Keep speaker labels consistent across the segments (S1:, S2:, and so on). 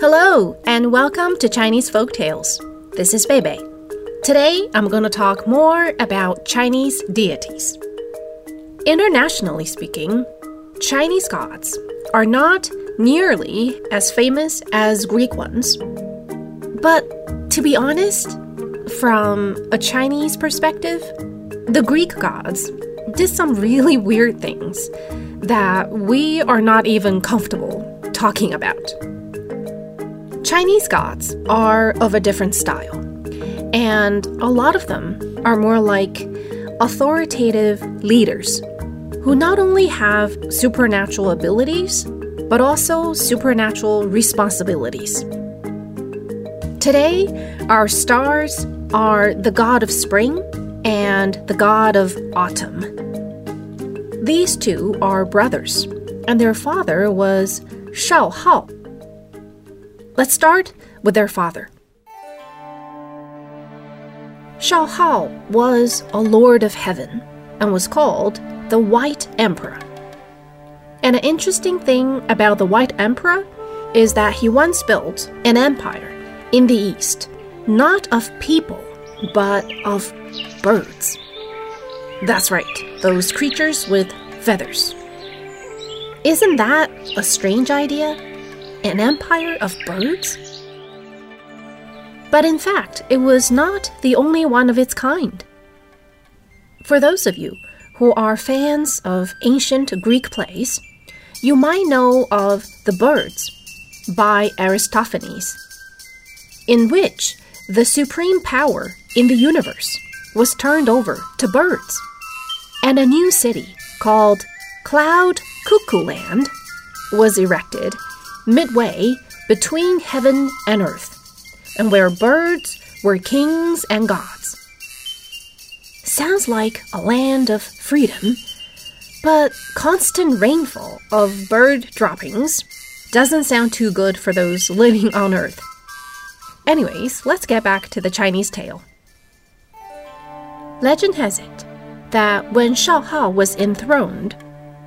S1: Hello, and welcome to Chinese Folk Tales. This is Bebe. Today, I'm going to talk more about Chinese deities. Internationally speaking, Chinese gods are not nearly as famous as Greek ones. But to be honest, from a Chinese perspective, the Greek gods did some really weird things that we are not even comfortable talking about. Chinese gods are of a different style, and a lot of them are more like authoritative leaders who not only have supernatural abilities, but also supernatural responsibilities. Today, our stars are the god of spring and the god of autumn. These two are brothers, and their father was Shao Hao. Let's start with their father. Shao Hao was a lord of heaven and was called the White Emperor. And an interesting thing about the White Emperor is that he once built an empire in the east, not of people, but of birds. That's right, those creatures with feathers. Isn't that a strange idea? An empire of birds? But in fact, it was not the only one of its kind. For those of you who are fans of ancient Greek plays, you might know of The Birds by Aristophanes, in which the supreme power in the universe was turned over to birds, and a new city called Cloud Cuckoo Land was erected midway between heaven and earth, and where birds were kings and gods. Sounds like a land of freedom, but constant rainfall of bird droppings doesn't sound too good for those living on Earth. Anyways, let's get back to the Chinese tale. Legend has it that when Shao Hao was enthroned,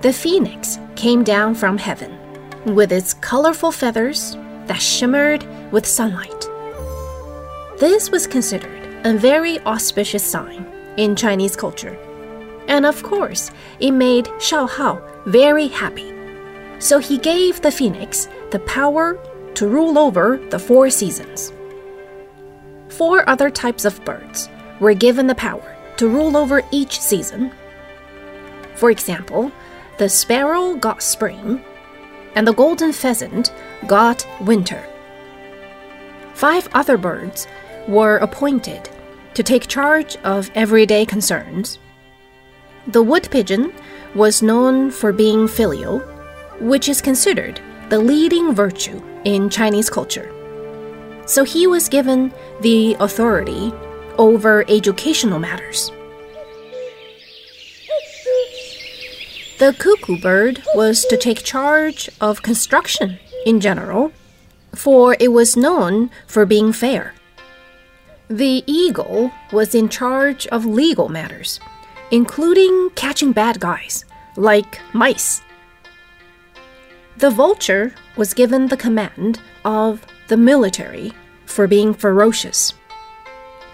S1: the phoenix came down from heaven with its colorful feathers that shimmered with sunlight. This was considered a very auspicious sign in Chinese culture. And of course, it made Shao Hao very happy. So he gave the phoenix the power to rule over the four seasons. Four other types of birds were given the power to rule over each season. For example, the sparrow got spring, and the golden pheasant got winter. Five other birds were appointed to take charge of everyday concerns. The wood pigeon was known for being filial, which is considered the leading virtue in Chinese culture. So he was given the authority over educational matters. The cuckoo bird was to take charge of construction in general, for it was known for being fair. The eagle was in charge of legal matters, including catching bad guys, like mice. The vulture was given the command of the military for being ferocious.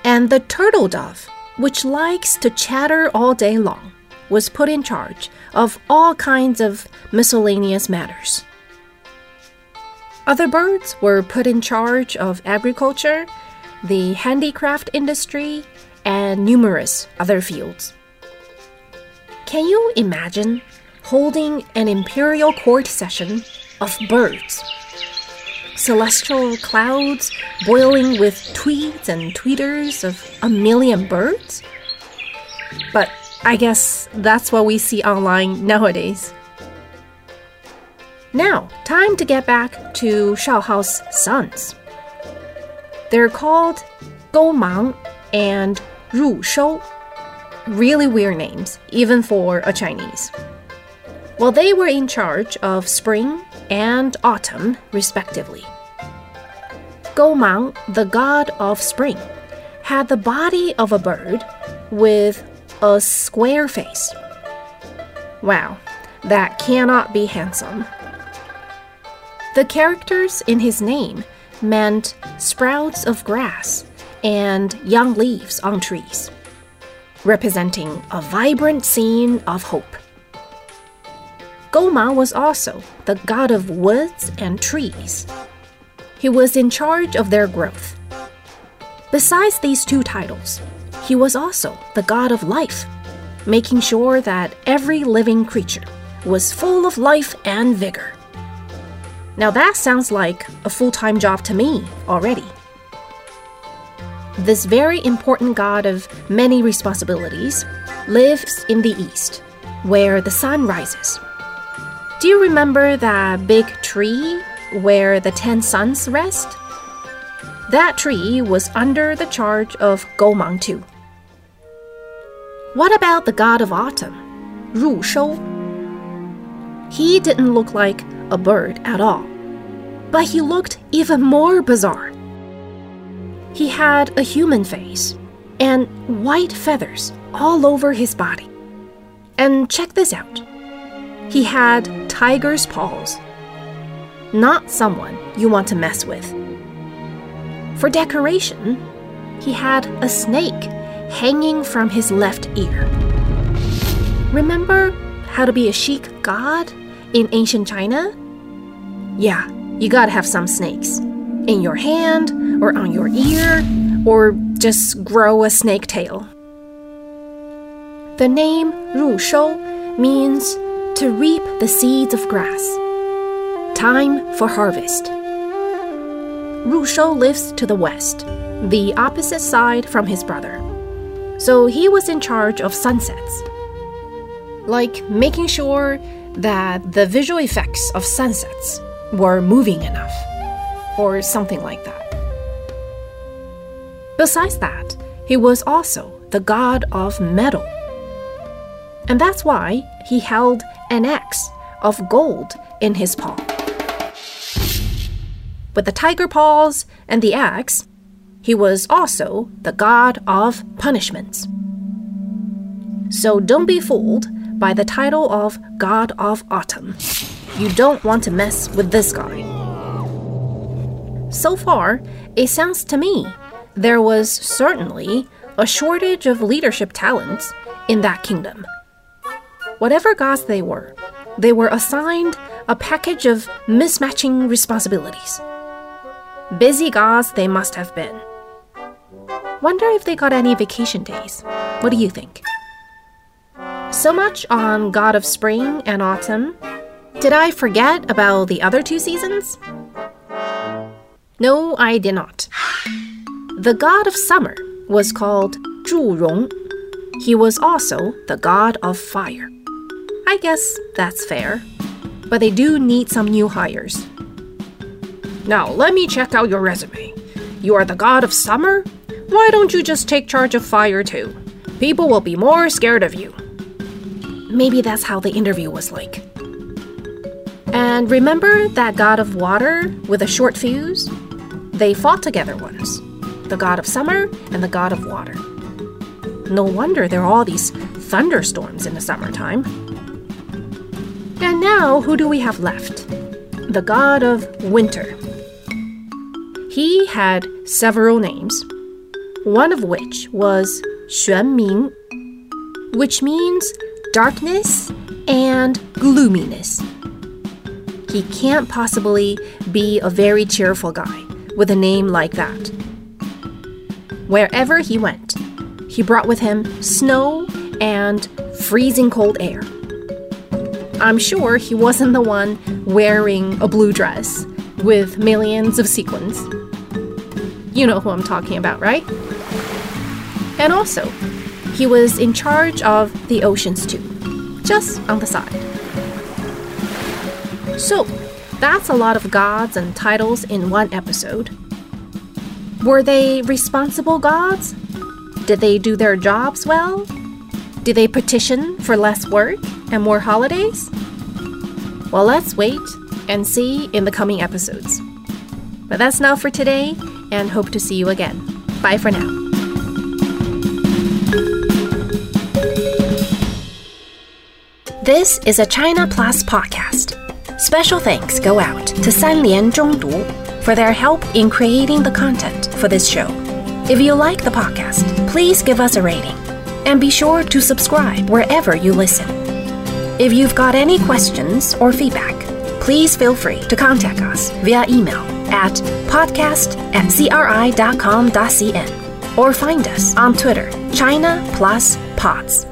S1: And the turtle dove, which likes to chatter all day long, was put in charge of all kinds of miscellaneous matters. Other birds were put in charge of agriculture the handicraft industry, and numerous other fields. Can you imagine holding an imperial court session of birds? Celestial clouds boiling with tweets and tweeters of a million birds? But I guess that's what we see online nowadays. Now, time to get back to Shao Hao's sons. They're called Gou Mang and Ru Shou. Really weird names, even for a Chinese. Well, they were in charge of spring and autumn, respectively. Gou Mang, the god of spring, had the body of a bird with a square face. Wow, that cannot be handsome. The characters in his name meant sprouts of grass and young leaves on trees, representing a vibrant scene of hope. Gou Mang was also the god of woods and trees. He was in charge of their growth. Besides these two titles, he was also the god of life, making sure that every living creature was full of life and vigor. Now that sounds like a full time job to me already. This very important god of many responsibilities lives in the east, where the sun rises. Do you remember that big tree where the ten suns rest? That tree was under the charge of Goumang too. What about the god of autumn, Ru Shou? He didn't look like a bird at all, but he looked even more bizarre. He had a human face and white feathers all over his body. And check this out he had tiger's paws. Not someone you want to mess with. For decoration, he had a snake hanging from his left ear. Remember how to be a chic god in ancient China? Yeah, you gotta have some snakes. In your hand, or on your ear, or just grow a snake tail. The name Ru Shou means to reap the seeds of grass. Time for harvest. Ru Shou lives to the west, the opposite side from his brother. So he was in charge of sunsets. Like making sure that the visual effects of sunsets were moving enough, or something like that. Besides that, he was also the god of metal. And that's why he held an axe of gold in his paw. With the tiger paws and the axe, he was also the god of punishments. So don't be fooled by the title of God of Autumn. You don't want to mess with this guy. So far, it sounds to me there was certainly a shortage of leadership talents in that kingdom. Whatever gods they were, they were assigned a package of mismatching responsibilities. Busy gods they must have been. Wonder if they got any vacation days. What do you think? So much on God of Spring and Autumn. Did I forget about the other two seasons? No, I did not. The god of summer was called Zhu Rong. He was also the god of fire. I guess that's fair. But they do need some new hires. Now, let me check out your resume. You are the god of summer? Why don't you just take charge of fire too? People will be more scared of you. Maybe that's how the interview was like. And remember that god of water with a short fuse? They fought together once the god of summer and the god of water. No wonder there are all these thunderstorms in the summertime. And now, who do we have left? The god of winter. He had several names, one of which was Xuan Ming, which means darkness and gloominess. He can't possibly be a very cheerful guy with a name like that. Wherever he went, he brought with him snow and freezing cold air. I'm sure he wasn't the one wearing a blue dress with millions of sequins. You know who I'm talking about, right? And also, he was in charge of the oceans too, just on the side. So, that's a lot of gods and titles in one episode. Were they responsible gods? Did they do their jobs well? Did they petition for less work? and more holidays? Well, let's wait and see in the coming episodes. But that's now for today, and hope to see you again. Bye for now. This is a China Plus podcast. Special thanks go out to Sanlian Zhongdu for their help in creating the content for this show. If you like the podcast, please give us a rating and be sure to subscribe wherever you listen. If you've got any questions or feedback, please feel free to contact us via email at podcast at or find us on Twitter, China Plus Pods.